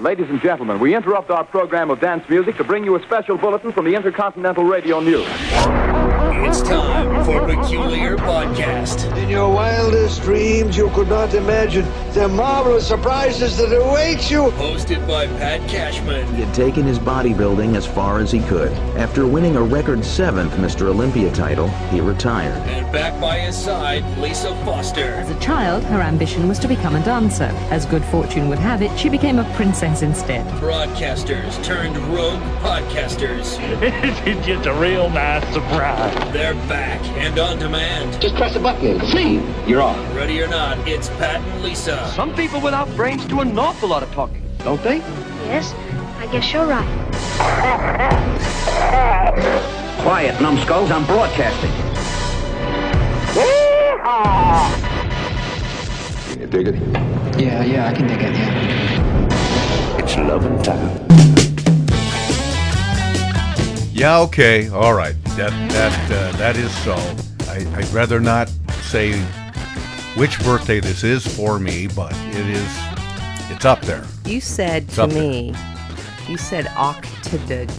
Ladies and gentlemen, we interrupt our program of dance music to bring you a special bulletin from the Intercontinental Radio News. It's time for a Peculiar Podcast. In your wildest dreams, you could not imagine the marvelous surprises that await you. Hosted by Pat Cashman. He had taken his bodybuilding as far as he could. After winning a record seventh Mr. Olympia title, he retired. And back by his side, Lisa Foster. As a child, her ambition was to become a dancer. As good fortune would have it, she became a princess instead. Broadcasters turned rogue podcasters. it's just a real nice surprise. They're back and on demand. Just press a button. See, you're on. Ready or not, it's Pat and Lisa. Some people without brains do an awful lot of talking, don't they? Yes, I guess you're right. Quiet, numbskulls. I'm broadcasting. Can you dig it? Yeah, yeah, I can dig it, yeah. It's loving time. Yeah, okay, all right. That that uh, that is so. I, I'd rather not say which birthday this is for me, but it is. It's up there. You said It's to up there. me, you said octid,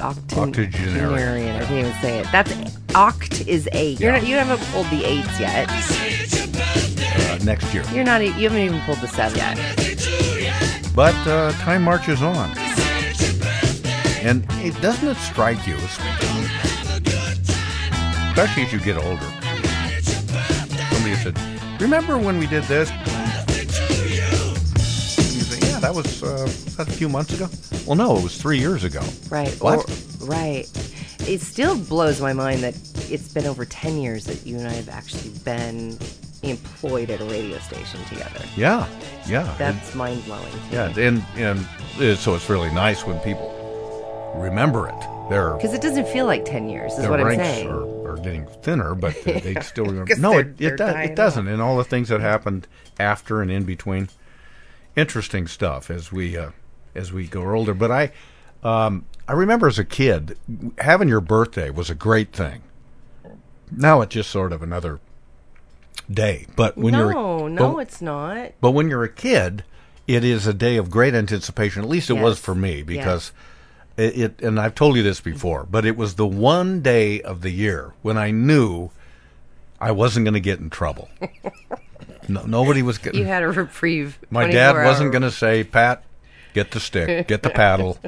octogenarian. Octogenarian. I can't even say it. That's oct is eight. You're not, you haven't pulled the eights yet. Uh, next year, You're not. You haven't even pulled the seven yet. but uh, time marches on, and it doesn't it strike you, especially as you get older. Somebody said, "Remember when we did this?" You say, "Yeah, that was uh, that a few months ago." Well, no, it was three years ago. Right. What? Or, right. It still blows my mind that it's been over ten years that you and I have actually been employed at a radio station together. Yeah, yeah. That's mind blowing. Yeah, and and uh, so it's really nice when people remember it. Their Because it doesn't feel like ten years. Is what I'm saying. Are, getting thinner, but they, they still remember. no, it it, does, it doesn't. And all the things that happened after and in between, interesting stuff as we uh, as we go older. But I um, I remember as a kid having your birthday was a great thing. Now it's just sort of another day. But when you're no, no, but- it's not. but when you're a kid, it is a day of great anticipation. At least it was for me because it, it. And I've told you this before, but it was the one day of the year when I knew I wasn't going to get in trouble. no, nobody was getting. You had a reprieve. my dad wasn't going to say, "Pat, get the stick, get the paddle."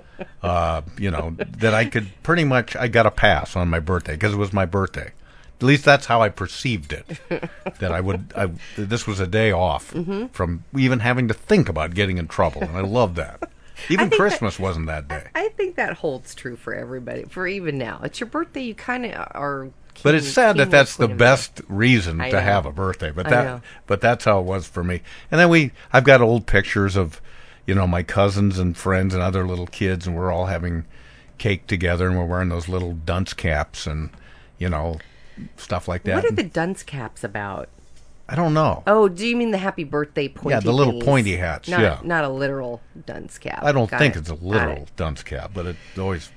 Uh, you know that I could pretty much. I got a pass on my birthday because it was my birthday. At least that's how I perceived it. that I would. I, this was a day off Mhm. from even having to think about getting in trouble, and I love that. Even think that- Christmas wasn't that day. I think that holds true for everybody. For even now, it's your birthday. You kind of are. But it's sad that that's the best reason to have a birthday. But that, but that's how it was for me. And then we, I've got old pictures of, you know, my cousins and friends and other little kids, and we're all having cake together, and we're wearing those little dunce caps and, you know, stuff like that. What are the dunce caps about? I don't know. Oh, do you mean the happy birthday pointy? Yeah, the little thingies? pointy hats, Not, yeah. not a literal dunce cap. I don't Got think it. it's a literal it. dunce cap, but it always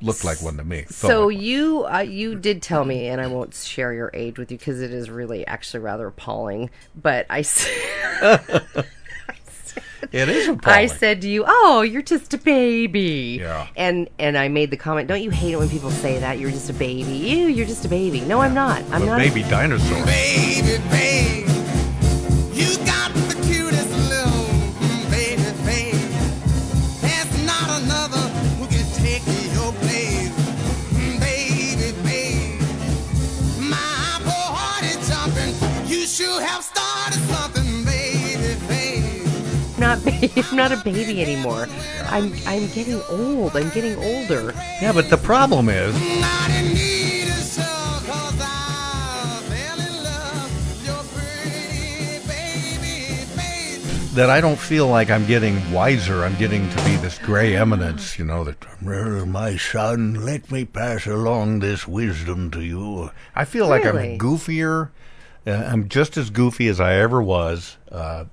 looked like one to me. So like- you uh, you did tell me, and I won't share your age with you because it is really actually rather appalling. But I, it is I said to you, "Oh, you're just a baby." Yeah. And and I made the comment, "Don't you hate it when people say that you're just a baby? Ew, you're just a baby." No, I'm not. I'm a not. baby dinosaur. Baby, babe, you got I'm not. ba- I'm not a baby anymore. I'm. I'm getting old. I'm getting older. Yeah, but the problem is, I didn't need a show 'cause I fell in love with your pretty baby face. that I don't feel like I'm getting wiser. I'm getting to be this gray eminence, you know, that "Uh, my son, let me pass along this wisdom to you. I feel like I'm goofier. Uh, I'm just as goofy as I ever was. Uh,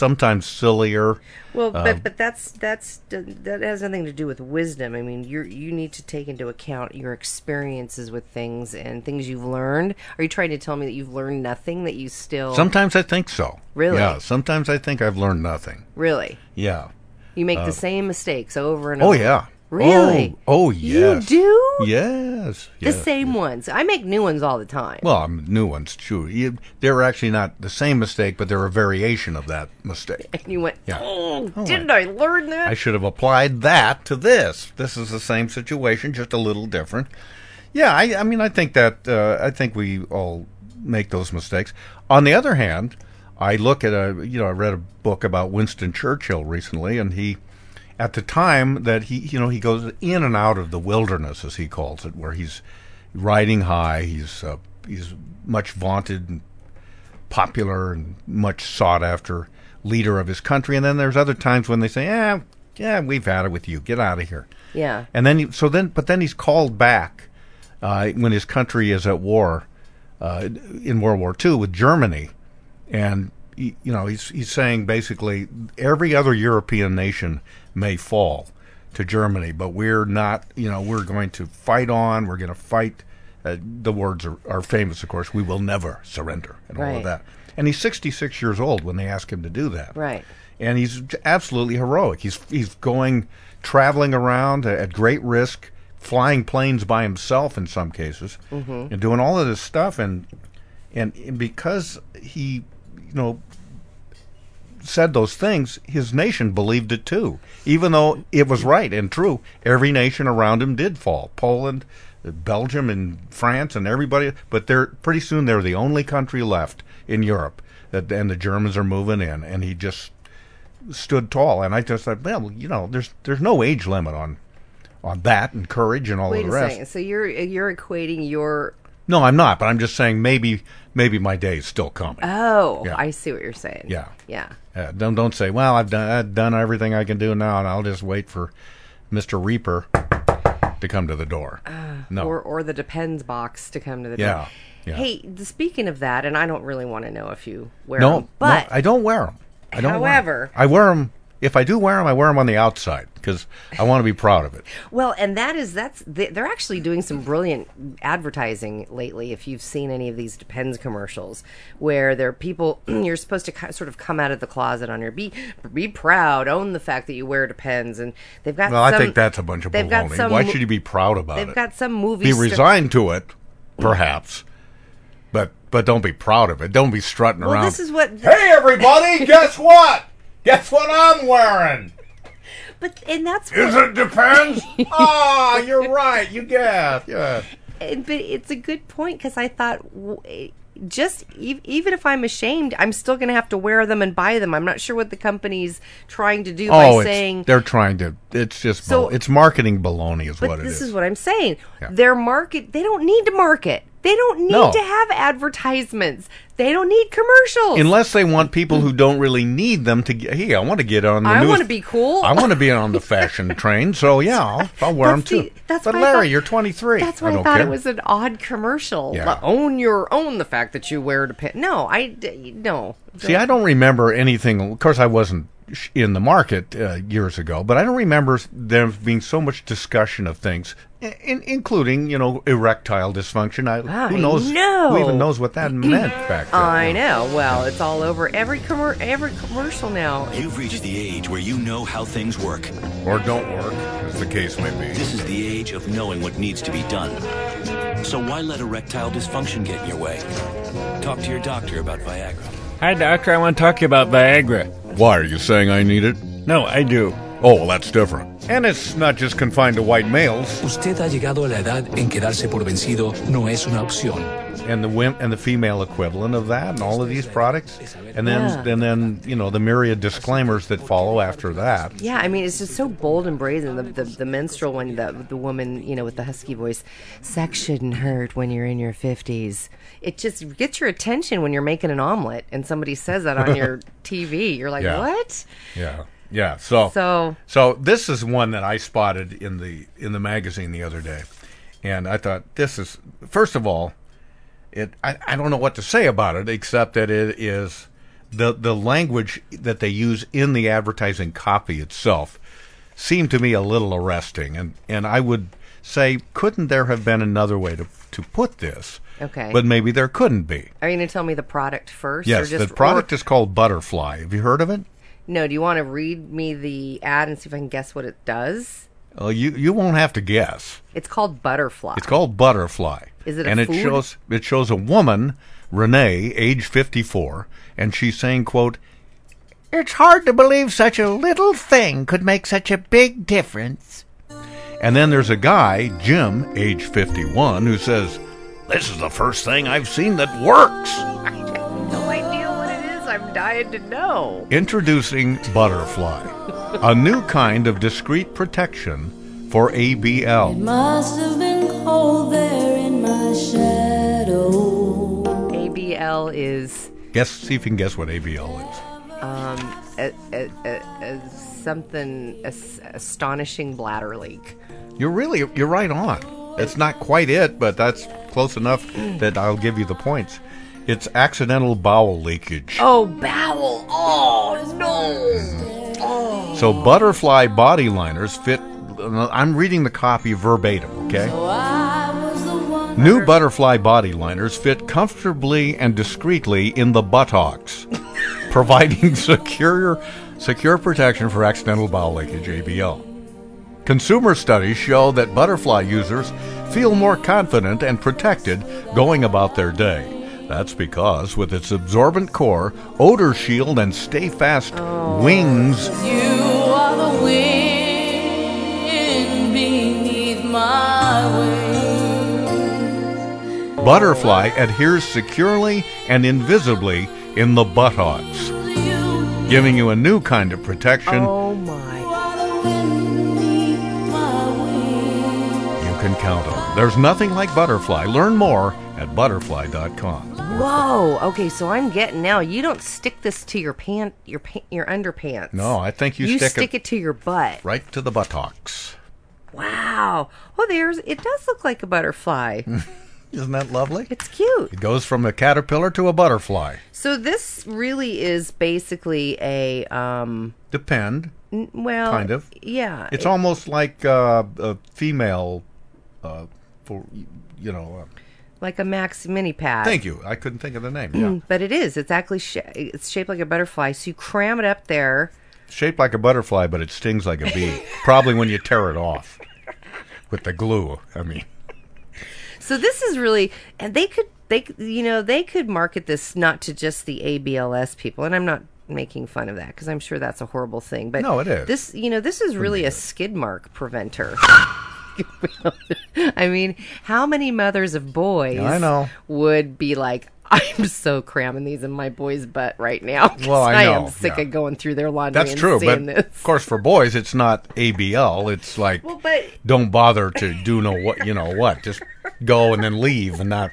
sometimes sillier. Well, but but that's that's that has nothing to do with wisdom. I mean, you you need to take into account your experiences with things and things you've learned. Are you trying to tell me that you've learned nothing that you still sometimes I think so. Really? Yeah. Sometimes I think I've learned nothing. really Yeah. you make Uh, the same mistakes over and Oh over? yeah. Really? Oh, oh yes. You do? Yes. The yes. same ones. I make new ones all the time. Well, um, new ones too. You, they're actually not the same mistake, but they're a variation of that mistake. And you went, Yeah. oh, didn't I learn that? I should have applied that to this. This is the same situation, just a little different. Yeah, I, I mean, I think that uh, I think we all make those mistakes. On the other hand, I look at a you know I read a book about Winston Churchill recently, and he at the time that he you know he goes in and out of the wilderness as he calls it, where he's riding high. He's uh, he's much vaunted and popular and much sought after leader of his country. And then there's other times when they say, "Yeah, yeah, we've had it with you. Get out of here." yeah. And then he, so then but then he's called back uh, when his country is at war uh, in World War II with Germany, and he, you know he's he's saying basically every other European nation may fall to Germany, but we're not. You know we're going to fight on. We're going to fight. Uh, the words are, are famous, of course. We will never surrender, and all of that. And he's 66 years old when they ask him to do that Right. and he's absolutely heroic. He's he's going traveling around at great risk, flying planes by himself in some cases, Mhm. and doing all of this stuff. And and because he, you know, said those things, his nation believed it too, even though it was right and true. Every nation around him did fall. Poland. Belgium and France and everybody, but they're pretty soon they're the only country left in Europe that, and the Germans are moving in, and he just stood tall. And I just thought, well, you know, there's there's no age limit on on that and courage and all Wait a the rest. second. So you're you're equating your No, I'm not, but I'm just saying maybe maybe my day is still coming. oh, Yeah. I see what you're saying. Yeah. Yeah. Uh, don't don't say, well, I've done I've done everything I can do now, and I'll just wait for Mister Reaper to come to the door. no, Or or the depends box to come to the Yeah, door. yeah. Hey, speaking of that, and I don't really want to know if you wear no, them, but no, I don't wear them. I don't. wear 'em. However- I wear them. If I do wear them, I wear them on the outside because I want to be proud of it. Well, and that is that's they- they're actually doing some brilliant advertising lately. If you've seen any of these Depends commercials, where there are people you're supposed to sort of come out of the closet on your be be proud, own the fact that you wear Depends, and they've got. Well, I think that's a bunch of they've baloney. some Why should you be proud about it? They've got some movie. be star- resigned to it, perhaps, but but don't be proud of it. Don't be strutting Well, around. this is what. hey, everybody! guess what? Guess what I'm wearing? But and that's Is what, it depends? Ah, you're right. You guess. Yeah. But it's a good point because I thought just e- even if I'm ashamed, I'm still going to have to wear them and buy them. I'm not sure what the company's trying to do by Oh, it's, saying. they're trying to. It's just. So- it's marketing baloney, is what it this is. is what I'm saying. Yeah. Their market, they don't need to market. They don't need No. to have advertisements. They don't need commercials. Unless they want people who don't really need them to get. Hey, I want to get on the I wanna be cool. I want to be on the fashion train. So yeah, I'll, I'll wear them too. the- that's but Larry, thought- you're 23. That's why I I, thought care. it was an odd commercial. Yeah. Like, own your own the fact that you wear a pin. No, I no. See, I don't remember anything. Of course, I wasn't in the market uh, years ago, but I don't remember there being so much discussion of things, in, including you know erectile dysfunction. I, who I knows? know. Who even knows what that meant back then? I know. Well, it's all over every commer- every commercial now. You've reached the age where you know how things work. Or don't work, as the case may be. This is the age of knowing what needs to be done. So why let erectile dysfunction get in your way? Talk to your doctor about Viagra. Hi, doctor. I want to talk to you about Viagra. Why are you saying I need it? No, I do. Oh, well, that's different. And it's not just confined to white males. Usted ha llegado a la edad en que darse por vencido no es una opción. and the wim- and the female equivalent of that, and all of these products, and then Yeah. and then you know the myriad disclaimers that follow after that. Yeah, I mean, it's just so bold and brazen. The, the, the menstrual one, the, the woman, you know, with the husky voice, sex shouldn't hurt when you're in your 50s. It just gets your attention when you're making an omelet and somebody says that on your TV. You're like, Yeah. what? Yeah, yeah. So So- so this is one that I spotted in the in the magazine the other day, and I thought this is first of all, it I, I don't know what to say about it except that it is the the language that they use in the advertising copy itself seemed to me a little arresting, and and I would say, couldn't there have been another way to to put this? Okay. But maybe there couldn't be. Are you going to tell me the product first? Yes, or just, the product or- is called Butterfly. Have you heard of it? No, do you want to read me the ad and see if I can guess what it does? Uh, you you won't have to guess. It's called Butterfly. It's called Butterfly. Is it a and food? it shows it shows a woman, Renee, age fifty four, and she's saying, "quote It's hard to believe such a little thing could make such a big difference. And then there's a guy, Jim, age 51, who says, This is the first thing I've seen that works. I'm dying to know. Introducing Butterfly, a new kind of discreet protection for ABL. Must have been cold there in my shadow. ABL is Guess, see if you can guess what ABL is. um, a, a, a, a something as- astonishing bladder leak. You're really, you're right on. It's not quite it, but that's close enough that I'll give you the points. It's accidental bowel leakage. Oh, bowel! Oh no! Oh. So butterfly body liners fit. I'm reading the copy verbatim, okay? New butterfly body liners fit comfortably and discreetly in the buttocks, providing secure, secure protection for accidental bowel leakage (ABL). Consumer studies show that butterfly users feel more confident and protected going about their day. That's because, with its absorbent core, odor shield, and stay fast wings, You are the wind beneath my wings. Butterfly adheres securely and invisibly in the buttocks, giving you a new kind of protection Oh my! you can count on. There's nothing like Butterfly. Learn more at butterfly.com. Whoa! Okay, so I'm getting now. You don't stick this to your pant, your pa- your underpants. No, I think you, you stick, stick it to your butt. right to the buttocks. Wow. Oh, there's. It does look like a butterfly. Isn't that lovely? It's cute. It goes from a caterpillar to a butterfly. So this really is basically a um. Depend. n- Well, Kind of. Yeah. It's it- almost like uh, a female, uh, for you know. Uh, like a Max mini pad. thank you. I couldn't think of the name. Yeah, mm, But it is. It's actually sh- it's shaped like a butterfly. So you cram it up there. shaped like a butterfly, but it stings like a bee. Probably when you tear it off with the glue. I mean, So this is really, and they could, they, you know, they could market this not to just the ABLS people, and I'm not making fun of that because I'm sure that's a horrible thing. But No, it is. This, you know, this is really a skid mark preventer. I mean, how many mothers of boys I know. would be like, I'm so cramming these in my boy's butt right now. Well, I know, am sick yeah. of going through their laundry. that's and true. But this. of course, for boys, it's not ABL. It's like Well, but don't bother to do no what you know what. Just go and then leave and not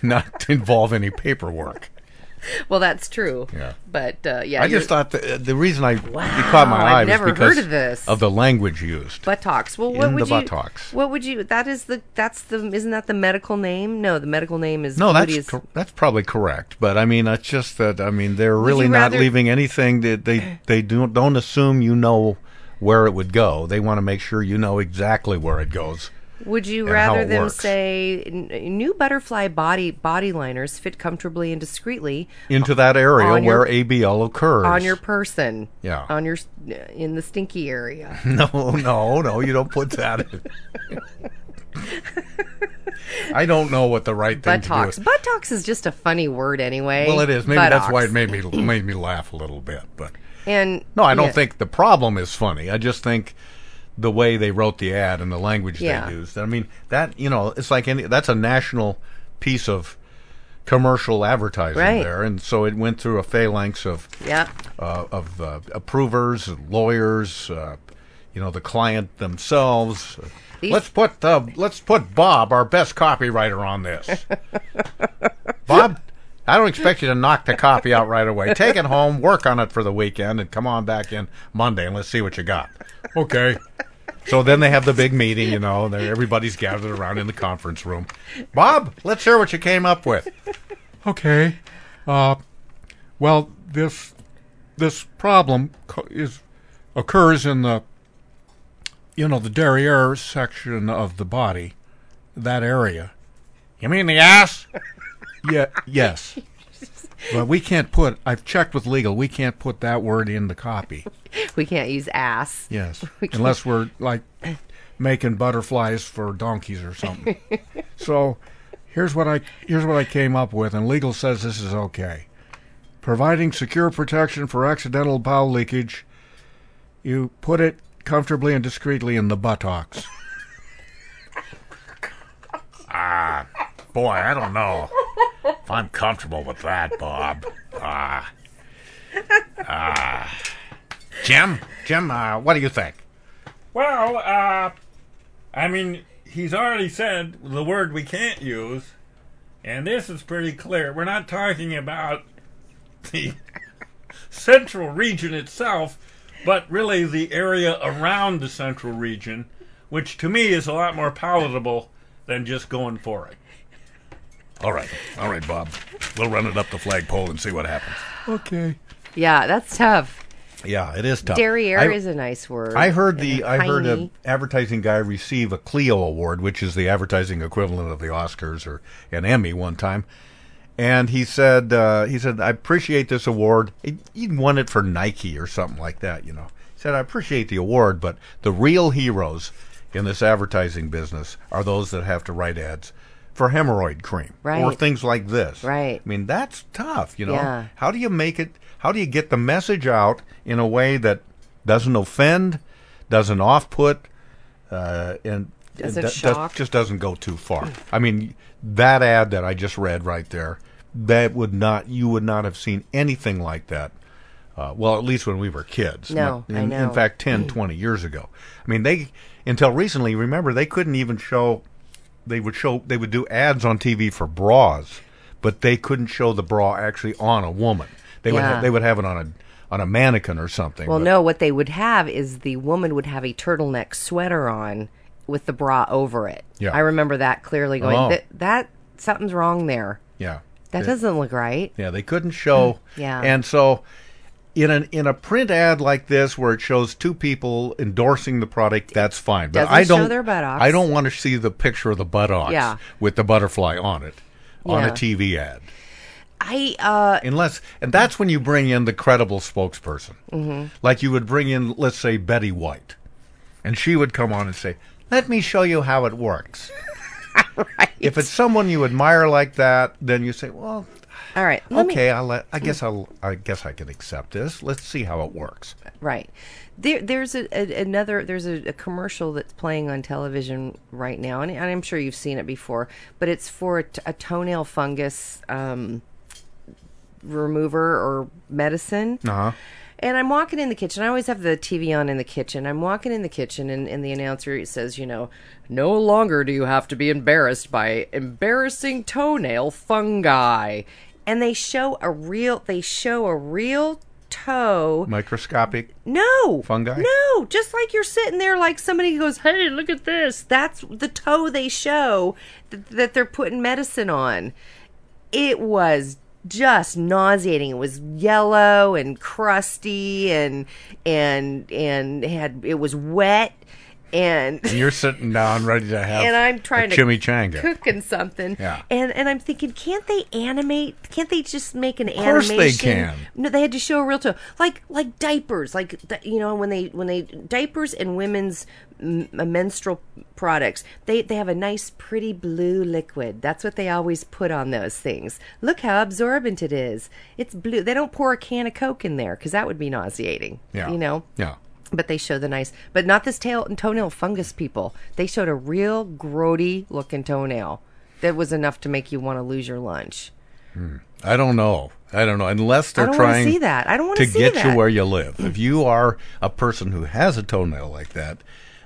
not involve any paperwork. well, that's true. Yeah. But uh, yeah, I just thought the, the reason I it caught my I've eye was never because heard of this. of the language used. buttocks. Well, what In would the you? buttocks. What would you? That is the. That's the. Isn't that the medical name? No, the medical name is. No, that's cor- that's probably correct. But I mean, it's just that I mean they're Would really not rather- leaving anything that they they don't don't assume you know where it would go. They want to make sure you know exactly where it goes. Would you rather them works. say "N- new butterfly body body liners fit comfortably and discreetly into that area on your- where ABL occurs. on your person? Yeah. On your in the stinky area. No, no, no, you don't put that in. I don't know what the right thing Buttocks. to do. Buttocks is just a funny word anyway. Well, it is. Maybe that's why it made me made me laugh a little bit. But And no, I don't yeah. think the problem is funny. I just think the way they wrote the ad and the language Yeah. they used. I mean, that you know, it's like any that's a national piece of commercial advertising Right. there, and so it went through a phalanx of yeah uh, of uh, approvers, lawyers, uh, you know, the client themselves. These- let's put the let's put Bob, our best copywriter, on this. Bob, I don't expect you to knock the copy out right away. Take it home, work on it for the weekend, and come on back in Monday and let's see what you got. Okay. So then they have the big meeting, you know, and everybody's gathered around in the conference room. Bob, let's hear what you came up with. Okay. Uh, well, this this problem is occurs in the you know the derriere section of the body, that area. You mean the ass? Yeah. Yes. But we can't put. I've checked with legal. We can't put that word in the copy. We can't use ass. Yes, We unless we're like making butterflies for donkeys or something. so here's what I here's what I came up with, and legal says this is okay. Providing secure protection for accidental bowel leakage, you put it comfortably and discreetly in the buttocks. Ah, boy, I don't know if I'm comfortable with that, Bob. Ah, ah. Jim, Jim, uh, what do you think? Well, uh, I mean, he's already said the word we can't use, and this is pretty clear. We're not talking about the central region itself, but really the area around the central region, which to me is a lot more palatable than just going for it. All right, all right, Bob. We'll run it up the flagpole and see what happens. Okay. Yeah, that's tough. Yeah, it is tough. Derriere I- is a nice word. I heard the I heard tiny. an advertising guy receive a Clio award, which is the advertising equivalent of the Oscars or an Emmy one time. And he said uh, he said I appreciate this award. He, he won it for Nike or something like that, you know. He said I appreciate the award, but the real heroes in this advertising business are those that have to write ads for hemorrhoid cream or things like this. Right. I mean, that's tough, you know. Yeah. How do you make it? How do you get the message out in a way that doesn't offend, doesn't off-put, uh, and Doesn't and shock. just doesn't go too far? I mean, that ad that I just read right there, that would not you would not have seen anything like that. Uh, well, at least when we were kids. No, in, I In fact, 10, 20 years ago. I mean, they until recently. Remember, they couldn't even show. They would show. They would do ads on TV for bras, but they couldn't show the bra actually on a woman. They would. Yeah. Have, they would have it on a on a mannequin or something. Well, but- no, what they would have is the woman would have a turtleneck sweater on with the bra over it. Yeah. I remember that clearly going, Oh. that, that something's wrong there. Yeah. That They- doesn't look right. Yeah, they couldn't show. Yeah. And so, in an in a print ad like this, where it shows two people endorsing the product, that's fine. But Doesn't I don't. their buttocks. I don't want to see the picture of the buttocks Yeah. with the butterfly on it on Yeah. a TV ad. I uh Unless, and that's when you bring in the credible spokesperson, mhm. like you would bring in, let's say, Betty White, and she would come on and say, "Let me show you how it works." If it's someone you admire like that, then you say, "Well, all right, let me- okay, I'll let. I guess I'll. I guess I can accept this. Let's see how it works." Right. There, there's a, a, another. There's a, a commercial that's playing on television right now, and, I'm sure you've seen it before. But it's for a, t- a toenail fungus um, remover or medicine. Uh huh. And I'm walking in the kitchen. I always have the TV on in the kitchen. I'm walking in the kitchen, and, and the announcer says, you know, no longer do you have to be embarrassed by embarrassing toenail fungi. And they show a real. They show a real toe. Microscopic. No Fungi? No, just like you're sitting there, like somebody goes, "Hey, look at this." That's the toe they show that, that they're putting medicine on. It was just nauseating. It was yellow and crusty, and and and had it was wet, and And you're sitting down ready to have and I'm trying to chimichanga. cooking something. Yeah. And and I'm thinking, can't they animate? Can't they just make an Of course they can. No, they had to show a real toe, like like diapers, like you know when they when they diapers and women's m- uh, menstrual products. They they have a nice pretty blue liquid. That's what they always put on those things. Look how absorbent it is. It's blue. They don't pour a can of Coke in there because that would be nauseating. Yeah. You know. Yeah. But they show the nice, but not this tail toenail fungus people. They showed a real grody looking toenail that was enough to make you want to lose your lunch. Hmm. I don't know. I don't know. Unless they're I don't wanna trying see that. I don't to get that. you where you live. If you are a person who has a toenail like that,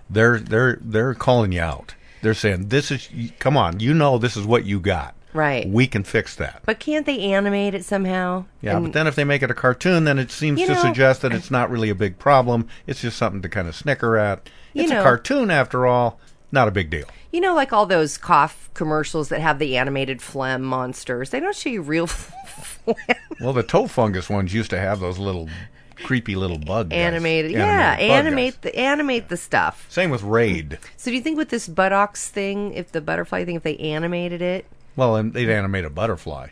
they're they're they're calling you out. They're saying this is come on. You know this is what you got. Right. We can fix that. But can't they animate it somehow? Yeah, And- but then if they make it a cartoon, then it seems to know- suggest that it's not really a big problem. It's just something to kind of snicker at. It's know- a cartoon after all. not a big deal. You know, like all those cough commercials that have the animated phlegm monsters. They don't show you real phlegm. Well, the toe fungus ones used to have those little creepy little bug guys. Animated, yeah, Animated bug animate the animate the stuff. Same with Raid. So do you think with this buttocks thing, if the butterfly thing, if they animated it, Well, and they'd animate a butterfly.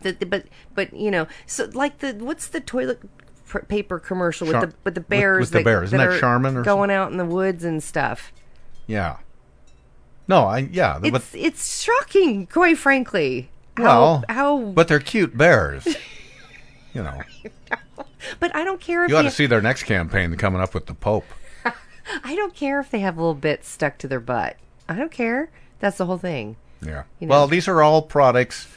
the, the- but but you know, so like the what's the toilet pr- paper commercial with Char- the with the bears with the that, bears. Isn't that are Charmin or going out in the woods and stuff. Yeah. No, I yeah, but It's it's shocking, quite frankly. How, well, how but they're cute bears. you know, but I don't care if you ought to see their next campaign coming up with the Pope. I don't care if they have little bits stuck to their butt. I don't care. That's the whole thing. Yeah. You know. Well, these are all products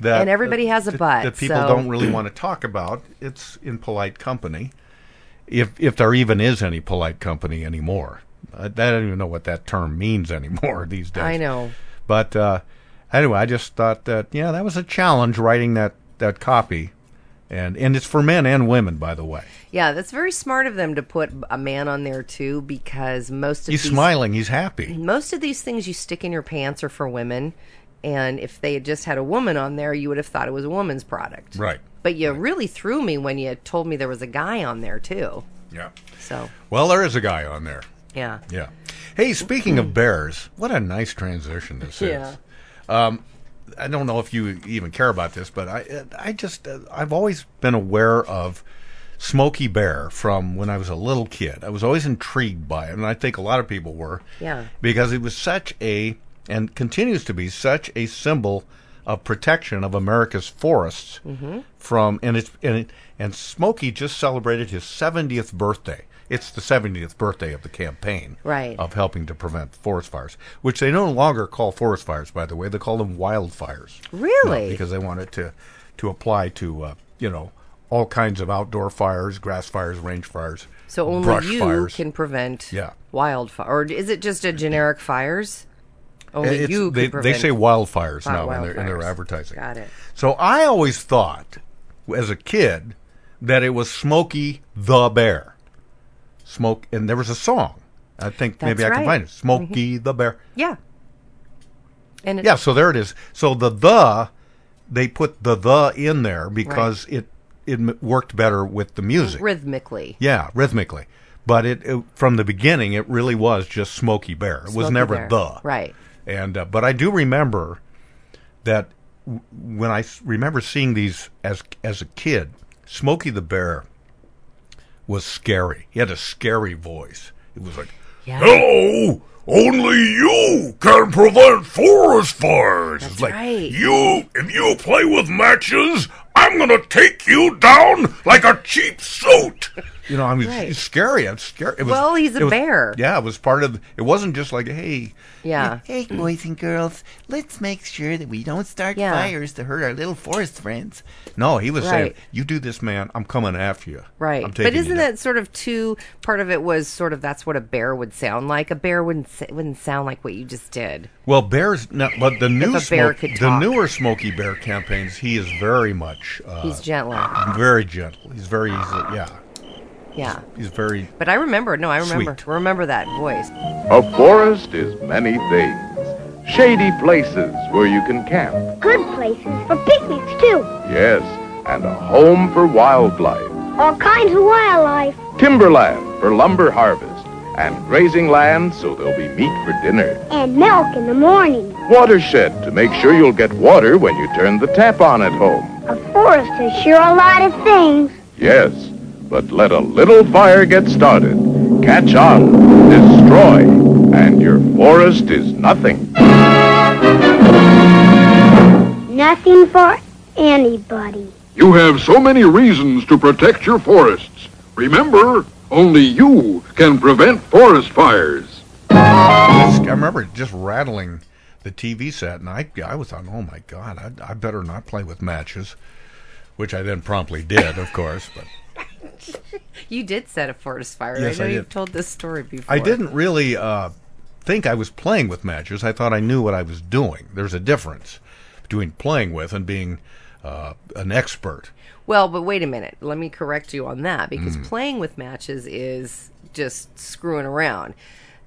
that And everybody has a that- butt, that people so- don't really want to talk about. It's in polite company, if if there even is any polite company anymore. I, I don't even know what that term means anymore these days. I know. But uh, anyway, I just thought that yeah, that was a challenge writing that that copy, and and it's for men and women, by the way. Yeah, that's very smart of them to put a man on there too, because most of He's these, smiling. He's happy. Most of these things you stick in your pants are for women, and if they had just had a woman on there, you would have thought it was a woman's product. Right. But you really threw me when you told me there was a guy on there too. Yeah. So Well, there is a guy on there. yeah, Yeah. Hey, speaking of bears, what a nice transition this Yeah. is. Um, I don't know if you even care about this, but I, I just, I've always been aware of Smokey Bear from when I was a little kid. I was always intrigued by it, and I think a lot of people were. Yeah. Because it was such a, and continues to be such a symbol of protection of America's forests Mhm. from, and it's, and it, and Smokey just celebrated his 70th birthday. It's the 70th birthday of the campaign Right. of helping to prevent forest fires, which they no longer call forest fires, by the way. They call them wildfires. Really? Because they want it to, to apply to, uh, you know, all kinds of outdoor fires, grass fires, range fires, so only you fires. can prevent Yeah. wildfire, or is it just a generic fires? Only It's- you they, they say wildfires fi- now in their, in their advertising. Got it. So I always thought, as a kid, that it was Smokey the Bear. Smoke, and there was a song. I think maybe That's I can find it. Smokey the Bear. Yeah. And Yeah, so there it is. So the the, they put the the in there because it it worked better with the music. rhythmically. Yeah, rhythmically. But it, it from the beginning, it really was just Smokey Bear. It was never Bear. the Right. And uh, but I do remember that w- when I s- remember seeing these as as a kid, Smokey the Bear was scary. He had a scary voice. It was like, Yeah. Hello! Only you can prevent forest fires. That's it's like, right. you, if you play with matches, I'm gonna take you down like a cheap suit. You know, I mean, Right. it's scary. It's scary. It was, Well, he's a was- bear. Yeah, it was part of. It wasn't just like, hey, Yeah. Hey, boys and girls, let's make sure that we don't start Yeah. fires to hurt our little forest friends. no, he was saying, you do this, man. I'm coming after you. Right. I'm But taking isn't down." that sort of too part of it was sort of that's what a bear would sound like. A bear wouldn't wouldn't sound like what you just did. Well, bears. No, but the new Smoke- the newer Smokey Bear campaigns, he is very much. Uh, He's gentler. very gentle. He's very easy. Yeah, Yeah. he's very. But I remember, no, I remember. Sweet. Remember that voice. A forest is many things. Shady places where you can camp. Good places for picnics, too. Yes, and a home for wildlife. All kinds of wildlife. Timberland for lumber harvest. And grazing land so there'll be meat for dinner. And milk in the morning. Watershed to make sure you'll get water when you turn the tap on at home. A forest is sure a lot of things. Yes, but let a little fire get started. Catch on, destroy, and your forest is nothing. Nothing for anybody. You have so many reasons to protect your forests. Remember, only you can prevent forest fires. I remember just rattling the TV set, and I, I was on. Oh my God, I, I better not play with matches, which I then promptly did, of course. But You did set a forest fire. Yes, I know I you've told this story before. I didn't really uh, think I was playing with matches. I thought I knew what I was doing. There's a difference between playing with and being uh, an expert. Well, but wait a minute. Let me correct you on that because Mm. playing with matches is just screwing around.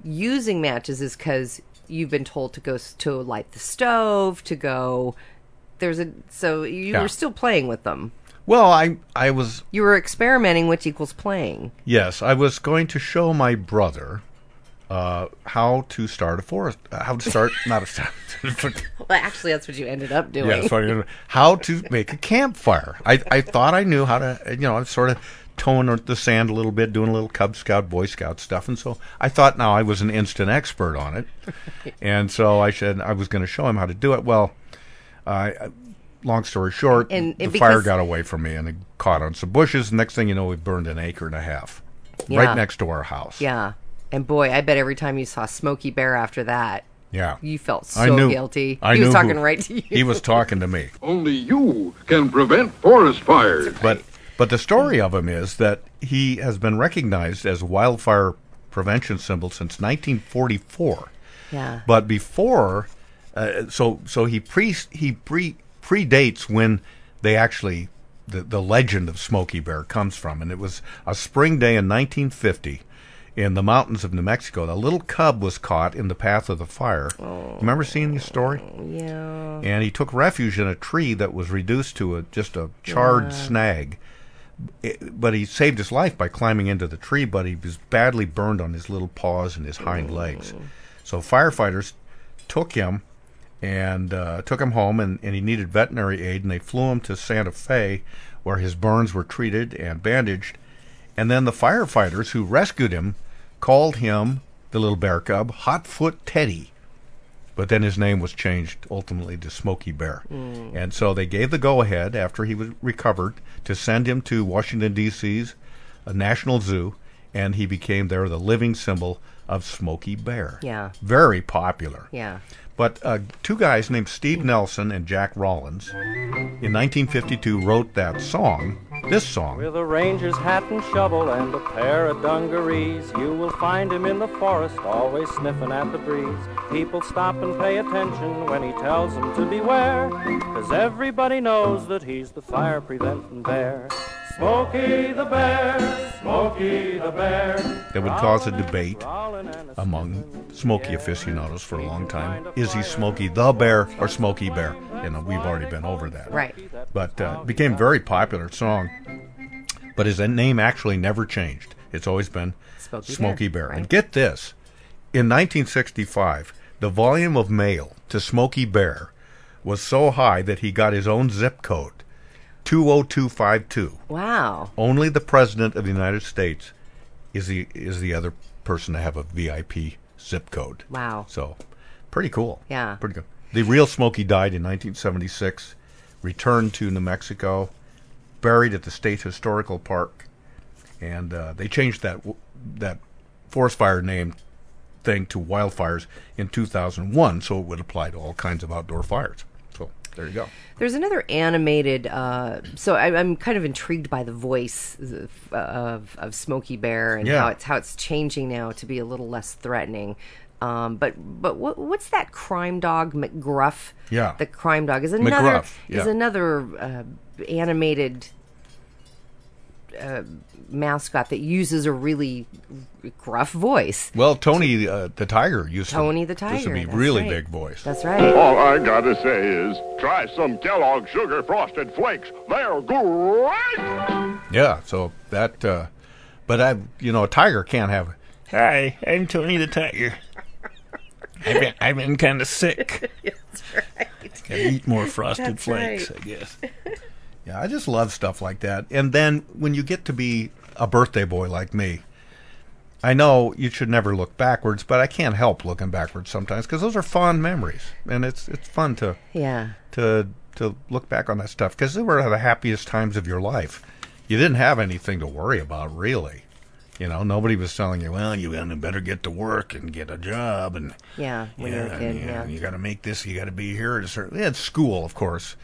using matches is because you've been told to go to light the stove, to go. There's a so you Yeah. were still playing with them. Well, I I was You were experimenting, which equals playing. yes, I was going to show my brother uh, how to start a forest, uh, how to start not a forest. Well, actually, that's what you ended up doing. Yes, well, how to make a campfire. I, I thought I knew how to, you know, I'm sort of tone the sand a little bit, doing a little Cub Scout, Boy Scout stuff, and so I thought now I was an instant expert on it, and so I said I was going to show him how to do it. Well, I long story short, And- the and fire got away from me and it caught on some bushes. Next thing you know, we burned an acre and a half Yeah. right next to our house. Yeah. And boy, I bet every time you saw Smokey Bear after that, Yeah. you felt so I knew, guilty. I he was talking who- right to you. He was talking to me. Only you can prevent forest fires. But but the story of him is that he has been recognized as wildfire prevention symbol since 1944. Yeah. But before, uh, so so he pre he pre predates when they actually the the legend of Smokey Bear comes from, and it was a spring day in 1950 in the mountains of New Mexico. A little cub was caught in the path of the fire. Oh. Remember seeing this story? Yeah. and he took refuge in a tree that was reduced to a, just a charred Yeah. snag. It- but he saved his life by climbing into the tree, but he was badly burned on his little paws and his hind legs. Oh. So firefighters took him and uh, took him home, and, and he needed veterinary aid, and they flew him to Santa Fe, where his burns were treated and bandaged. And then the firefighters who rescued him called him, the little bear cub, Hotfoot Teddy but then his name was changed ultimately to Smokey Bear. Mm. And so they gave the go ahead after he was recovered to send him to Washington, D.C.'s uh, National Zoo, and he became there the living symbol of Smokey Bear. Yeah. Very popular. Yeah. But uh, two guys named Steve Nelson and Jack Rollins in 1952 wrote that song, this song. With a ranger's hat and shovel and a pair of dungarees, you will find him in the forest, always sniffing at the breeze. People stop and pay attention when he tells them to beware, 'cause everybody knows that he's the fire preventing bear. Smokey the bear, Smokey the bear. that would cause a debate among Smokey aficionados for a long time. Is he Smokey the Bear or Smokey Bear? You know, we've already been over that. Right. But uh, became a very popular song. But his name actually never changed. It's always been Smokey Smokey Bear, Bear. right. And get this: in 1965, the volume of mail to Smokey Bear was so high that he got his own zip code, 20252. Wow. Only the president of the United States is the is the other person to have a VIP zip code. Wow. So, pretty cool. Yeah. Pretty good. The real Smokey died in 1976, returned to New Mexico, buried at the State Historical Park, and uh, they changed that that forest fire name thing to wildfires in 2001, so it would apply to all kinds of outdoor fires. So there you go. There's another animated. Uh, so I, I'm kind of intrigued by the voice of, of, of Smokey Bear and Yeah. how it's how it's changing now to be a little less threatening. Um, but but what, what's that crime dog McGruff? Yeah. the crime dog is another McGruff, is another uh, animated uh, mascot that uses a really gruff voice. Well, Tony uh, the Tiger used Tony to, the used to Tiger, be that's really right. big voice. That's right. All I gotta say is, try some Kellogg's Sugar Frosted Flakes. They're great! Yeah, so that, uh, but I, you know, a tiger can't have. Hi, I'm Tony the Tiger. I've been, I've been kind of sick. That's right. Gotta eat more frosted That's flakes, right. I guess. Yeah, I just love stuff like that. And then when you get to be a birthday boy like me, I know you should never look backwards, but I can't help looking backwards sometimes because those are fond memories, and it's it's fun to Yeah. to to look back on that stuff because they were the happiest times of your life. You didn't have anything to worry about really. You know, nobody was telling you, well, you better get to work and get a job and Yeah, when you're a kid, yeah. you got to make this, you got to be here at a certain. Yeah, school, of course,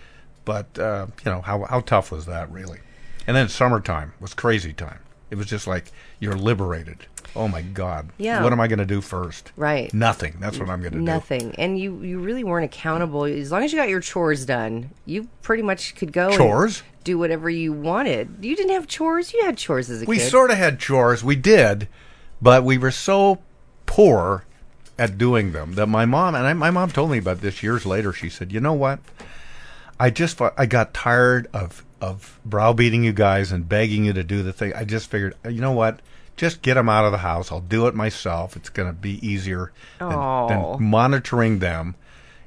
but uh, you know how how tough was that really? And then summertime was crazy time. It was just like you're liberated. Oh my God! Yeah. What am I going to do first? Right. Nothing. That's what I'm going to do. Nothing. And you, you really weren't accountable. As long as you got your chores done, you pretty much could go and Chores? do whatever you wanted. You didn't have chores. You had chores as a We kid. We sort of had chores. We did, but we were so poor at doing them that my mom and I, my mom told me about this years later. She said, "You know what? I just I got tired of of browbeating you guys and begging you to do the thing. I just figured, uh, you know what? Just get them out of the house. I'll do it myself. It's going to be easier than, than monitoring them.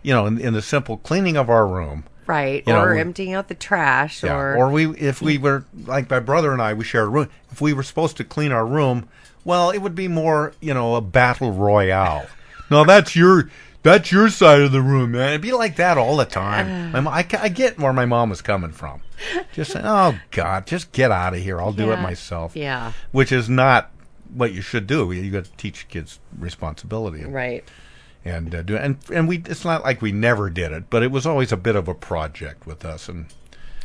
You know, in, in the simple cleaning of our room." Right. You know, or we- emptying out the trash Yeah, or or we if we were like my brother and I, we shared a room. If we were supposed to clean our room, well, it would be more you know a battle royale. no, that's your that's your side of the room, man. It'd be like that all the time. My mo- I, I get where my mom was coming from. Just saying, oh God, just get out of here. I'll do it Yeah. myself. Yeah. which is not what you should do. You got to teach kids responsibility. And, Right. and uh, do and and we it's not like we never did it, but it was always a bit of a project with us and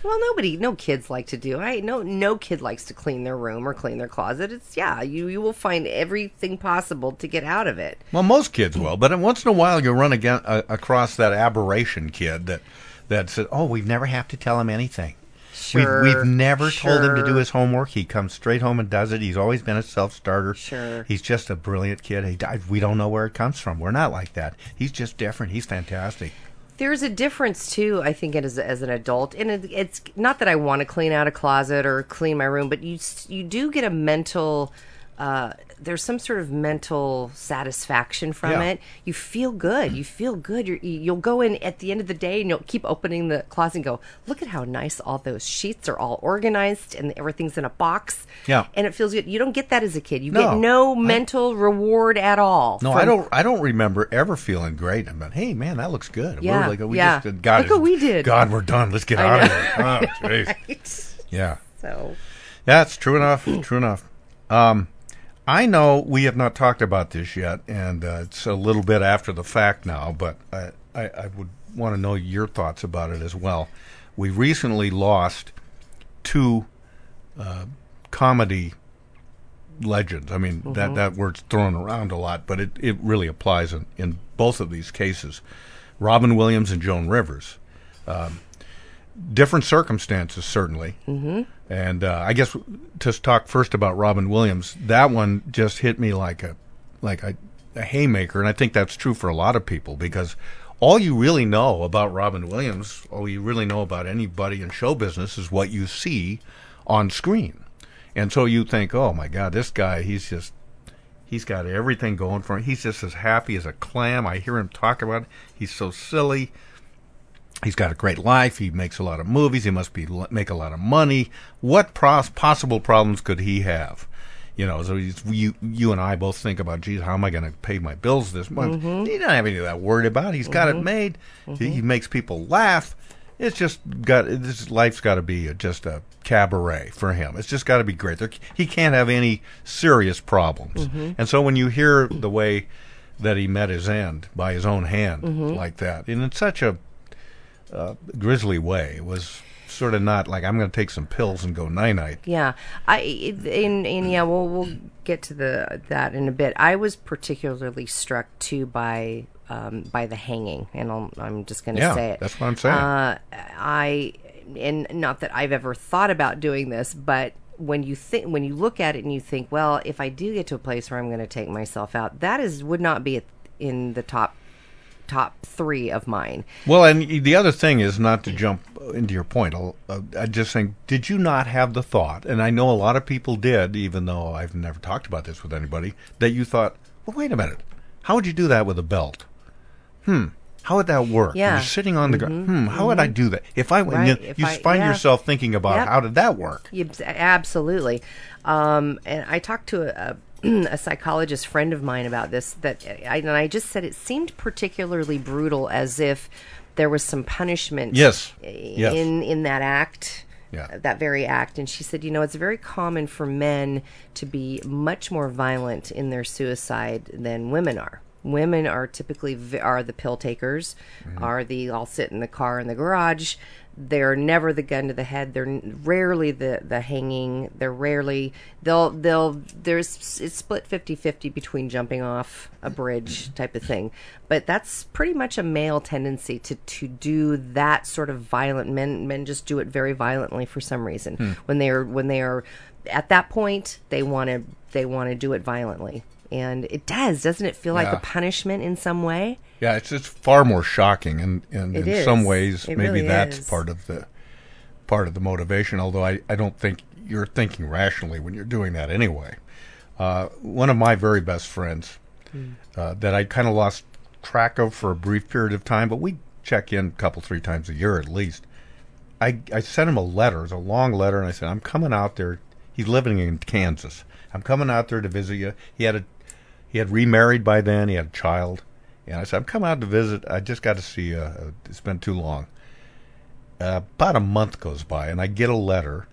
Well, nobody, no kids like to do. I no, no kid likes to clean their room or clean their closet. It's yeah, you you will find everything possible to get out of it. Well, most kids will, but once in a while you run again uh, across that aberration kid that that says, "Oh, we never have to tell him anything. Sure, we've we've never told him to do his homework. He comes straight home and does it. He's always been a self starter. Sure. he's just a brilliant kid. He, I- we don't know where it comes from. We're not like that. He's just different. He's fantastic. There's a difference too, I think, as as an adult, and it, it's not that I want to clean out a closet or clean my room, but you you do get a mental. Uh, there's some sort of mental satisfaction from Yeah. it. You feel good. You feel good. You're, you- you'll go in at the end of the day and you'll keep opening the closet and go, look at how nice all those sheets are all organized and everything's in a box. Yeah. And it feels good. You don't get that as a kid. You No, get no mental reward at all. No, from- I don't. I don't remember ever feeling great about. Hey, man, that looks good. Yeah, we're like, we yeah. just God, Look what we did. God, we're done. Let's get I out of here. Oh, jeez. Right. Yeah. So. Yeah, it's true enough. true enough. Um, I know we have not talked about this yet, and uh, it's a little bit after the fact now, but I, I, I would want to know your thoughts about it as well. We recently lost two uh, comedy legends. I mean, that, Mhm. that word's thrown around a lot, but it, it really applies in, in both of these cases. Robin Williams and Joan Rivers. Um, different circumstances, certainly. Mm-hmm. And uh, I guess to talk first about Robin Williams, that one just hit me like a like a, a haymaker, and I think that's true for a lot of people because all you really know about Robin Williams, all you really know about anybody in show business, is what you see on screen, and so you think, oh my God, this guy, he's just he's got everything going for him. He's just as happy as a clam. I hear him talk about it. He's so silly he's got a great life. He makes a lot of movies. He must be make a lot of money. What pros- possible problems could he have? You know, so you you and I both think about, geez, how am I going to pay my bills this month? Mhm. He doesn't have any of that worried about. He's got it Mhm. made. He, Mhm. he makes people laugh. It's just got this life's got to be a, just a cabaret for him. It's just got to be great. There, he can't have any serious problems. Mhm. And so when you hear the way that he met his end by his own hand like that, and in such a uh, grisly way, it was sort of not like I'm going to take some pills and go night night. Yeah, I and, and yeah, we'll we'll get to the that in a bit. I was particularly struck too by um, by the hanging, and I'll, I'm just going to Yeah, say it. that's what I'm saying. Uh, I and not that I've ever thought about doing this, but when you think when you look at it and you think, well, if I do get to a place where I'm going to take myself out, that is would not be in the top top three of mine. Well, and the other thing is not to jump into your point. I'll, uh, I just think, did you not have the thought? And I know a lot of people did, even though I've never talked about this with anybody. That you thought, well, wait a minute, how would you do that with a belt? Hmm. How would that work? Yeah. You're sitting on the ground. Hmm. How would I mhm. do that? If I Right, you, if you I- find yeah. yourself thinking about Yep. how did that work? Absolutely. Um, and I talked to a, a, a psychologist friend of mine about this. That I, and I just said it seemed particularly brutal, as if there was some punishment. Yes. i- Yes. In in that act. Yeah. Uh, that very act, and she said, you know, it's very common for men to be much more violent in their suicide than women are. Women are typically v- are the pill takers, Mm-hmm. are the I'll sit in the car in the garage. They're never the gun to the head. They're rarely the the hanging. They're rarely they'll they'll there's it's split 50-50 between jumping off a bridge type of thing. But that's pretty much a male tendency to to do that sort of violent men men just do it very violently for some reason. Hmm. When they are when they are at that point they want to they want to do it violently and it does, doesn't it feel like a punishment in some way? Yeah, it's it's far more shocking, and, and It in some ways, It maybe really that's is. part of the part of the motivation. Although I, I don't think you're thinking rationally when you're doing that anyway. Uh, one of my very best friends Hmm. uh, that I kind of lost track of for a brief period of time, but we check in a couple three times a year at least. I I sent him a letter, it's a long letter, and I said I'm coming out there. He's living in Kansas. I'm coming out there to visit you. He had a he had remarried by then. He had a child, and I said I'm coming out to visit. I just got to see you. Uh, It's been too long. Uh, about a month goes by, and I get a letter,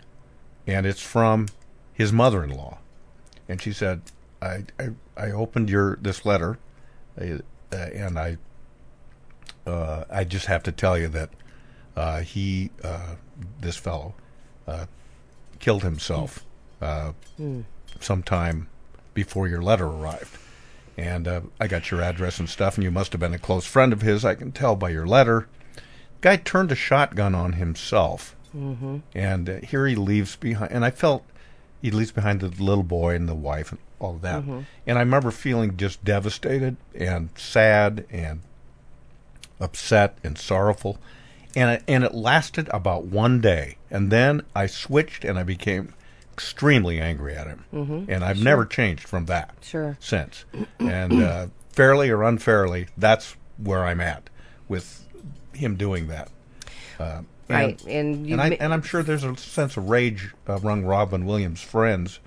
and it's from his mother-in-law, and she said, "I I, I opened your this letter, uh, uh, and I uh, I just have to tell you that uh, he uh, this fellow uh, killed himself uh, Hmm. sometime before your letter arrived." And uh, I got your address and stuff, and you must have been a close friend of his. I can tell by your letter. Guy turned a shotgun on himself, Mm-hmm. and uh, here he leaves behind. And I felt he leaves behind the little boy and the wife and all of that. Mhm. And I remember feeling just devastated and sad and upset and sorrowful. And it, and it lasted about one day, and then I switched and I became extremely angry at him. Mhm. And I've Sure. never changed from that Sure. since. And uh, fairly or unfairly, that's where I'm at with him doing that. Uh, and- Right, and you and, I, and I'm sure there's a sense of rage among Robin Williams' friends,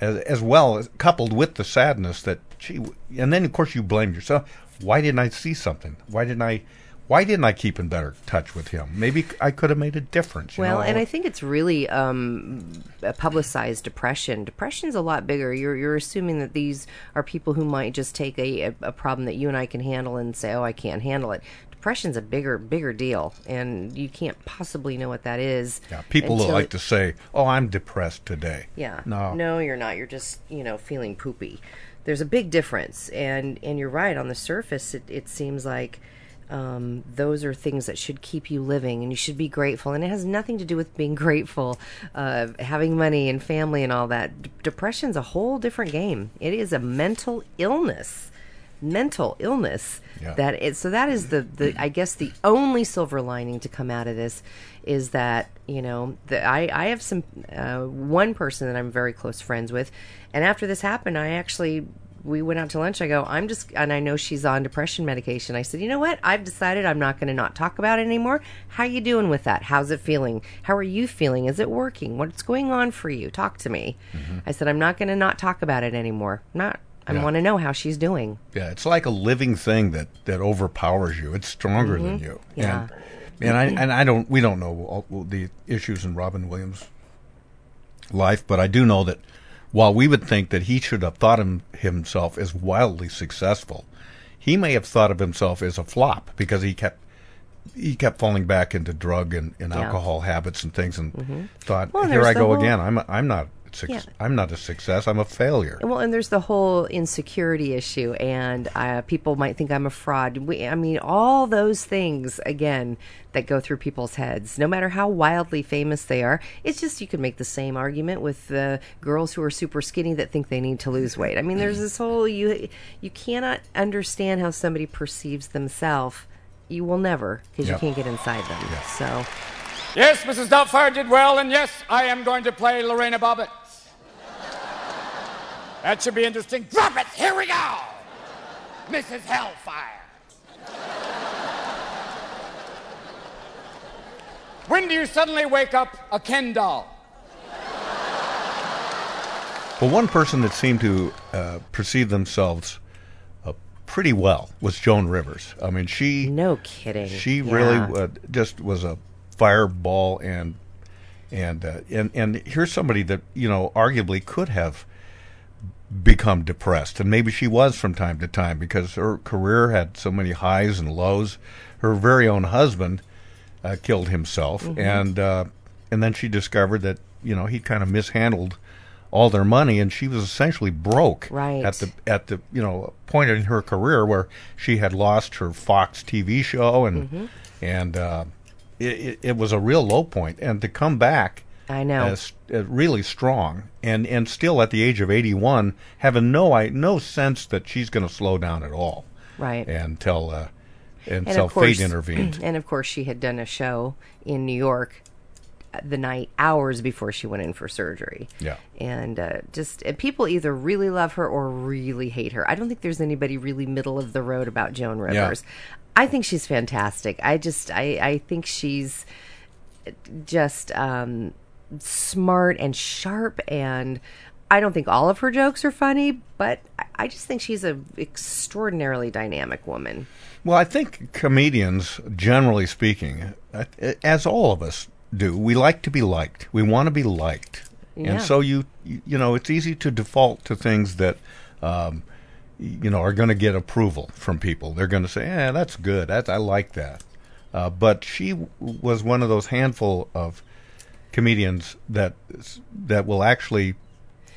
as, as well as coupled with the sadness that she. And then of course you blame yourself. Why didn't I see something? Why didn't I? Why didn't I keep in better touch with him? Maybe I could have made a difference. you Well, know? and I think it's really um, a publicized depression. Depression's a lot bigger. You're you're assuming that these are people who might just take a, a, problem that you and I can handle and say, "Oh, I can't handle it." Depression's a bigger bigger deal, and you can't possibly know what that is. yeah, people like it- to say, "Oh, I'm depressed today." Yeah. No. No, you're not. You're just, you know, feeling poopy. There's a big difference. And and you're right. On the surface, it, it seems like um, those are things that should keep you living and you should be grateful. And it has nothing to do with being grateful, uh, having money and family and all that. D- depression's a whole different game. It is a mental illness. Mental illness Yeah. that it, so that is the, the I guess the only silver lining to come out of this is that you know the, I I have some uh, one person that I'm very close friends with, and after this happened, I actually we went out to lunch. I go, I'm just, and I know she's on depression medication. I said, you know what? I've decided I'm not going to not talk about it anymore. How you doing with that? How's it feeling? How are you feeling? Is it working? What's going on for you? Talk to me. I said, I'm not going to not talk about it anymore. Not. I Yeah. want to know how she's doing. Yeah, it's like a living thing that that overpowers you. It's stronger than Mhm. you. Yeah. And, and I and I don't. We don't know all the issues in Robin Williams' life, but I do know that while we would think that he should have thought him, himself as wildly successful, he may have thought of himself as a flop because he kept he kept falling back into drug and, and Yeah. alcohol habits and things, and Mhm. thought, Well, "Here I go whole- again. I'm I'm not." Suc- Yeah. I'm not a success. I'm a failure. Well, and there's the whole insecurity issue, and uh, people might think I'm a fraud. We, I mean, all those things again that go through people's heads, no matter how wildly famous they are. It's just you could make the same argument with the girls who are super skinny that think they need to lose weight. I mean, there's this whole you you cannot understand how somebody perceives themselves. You will never because Yeah. you can't get inside them. So. Yes, Mrs. Doubtfire did well, and yes, I am going to play Lorena Bobbitt. That should be interesting. Drop it! Here we go! Mrs. Hellfire. When do you suddenly wake up a Ken doll? Well, one person that seemed to uh, perceive themselves uh, pretty well was Joan Rivers. I mean, she no kidding. She Yeah. really uh, just was a fireball, and and uh, and and here's somebody that you know arguably could have become depressed, and maybe she was from time to time because her career had so many highs and lows. Her very own husband uh, killed himself, Mhm. and uh, and then she discovered that you know he kind of mishandled all their money, and she was essentially broke Right. at the at the you know point in her career where she had lost her Fox TV show, and Mhm. and uh, it, it was a real low point, and to come back I know. as, uh, really strong, and and still at the age of 81, having no I no sense that she's going to slow down at all. Right. Until uh, And until course, fate intervened. And of course, she had done a show in New York uh, the night hours before she went in for surgery. Yeah. And uh, just and people either really love her or really hate her. I don't think there's anybody really middle of the road about Joan Rivers. Yeah. I think she's fantastic. I just I I think she's just um, smart and sharp and. I don't think all of her jokes are funny, but I- just think she's an extraordinarily dynamic woman. Well, I think comedians, generally speaking, as all of us do, we like to be liked. We want to be liked, Yeah. and so you you know it's easy to default to things that. Um, you know, are going to get approval from people. They're going to say, "Yeah, that's good. That I like that." Uh, but she w- was one of those handful of comedians that that will actually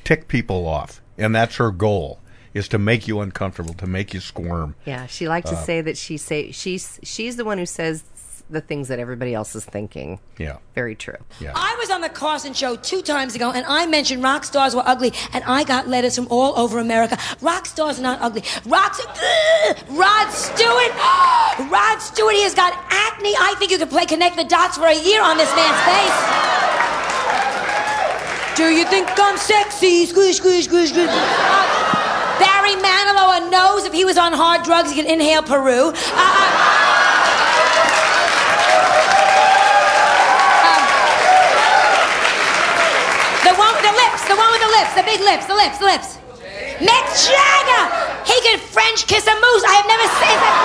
tick people off, and that's her goal: is to make you uncomfortable, to make you squirm. Yeah, she liked to Uh, say that she say she's she's the one who says the things that everybody else is thinking. Yeah. Very true. Yeah. I was on the Carson show two times ago, and I mentioned rock stars were ugly, and I got letters from all over America. Rock stars are not ugly. Rock, Ugh! Rod Stewart, Rod Stewart, he has got acne. I think you could play connect the dots for a year on this man's face. Do you think I'm sexy? Squish, squish, squish, squish. Uh, Barry Manilow knows if he was on hard drugs, he could inhale Peru. Uh, The one with the lips, the one with the lips, the big lips, the lips, the lips. Mick Jagger! He could French kiss a moose. I have never seen that.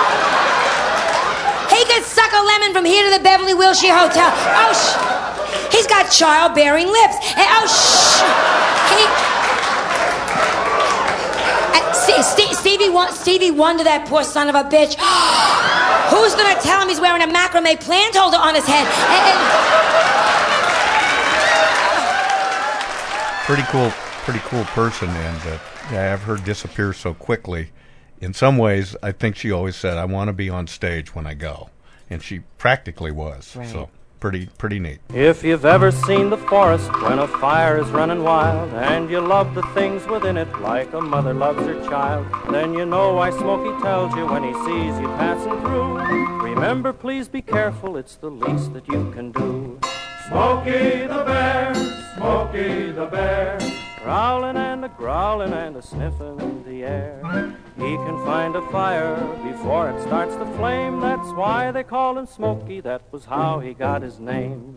He could suck a lemon from here to the Beverly Wilshire Hotel. Oh, sh. He's got childbearing lips. And, oh, shh. He. Uh, Ste- Ste- Stevie, Won- Stevie Wonder, that poor son of a bitch. Who's gonna tell him he's wearing a macrame plant holder on his head? And- and- pretty cool, pretty cool person, and uh, yeah, I have her disappear so quickly. In some ways, I think she always said, "I want to be on stage when I go," and she practically was. Right. So pretty, pretty neat. If you've ever seen the forest when a fire is running wild and you love the things within it like a mother loves her child, then you know why Smokey tells you when he sees you passing through. Remember, please be careful, it's the least that you can do. Smokey the bear, Smokey the bear, growling and a growling and a sniffing in the air. He can find a fire before it starts to flame. That's why they call him Smokey. That was how he got his name.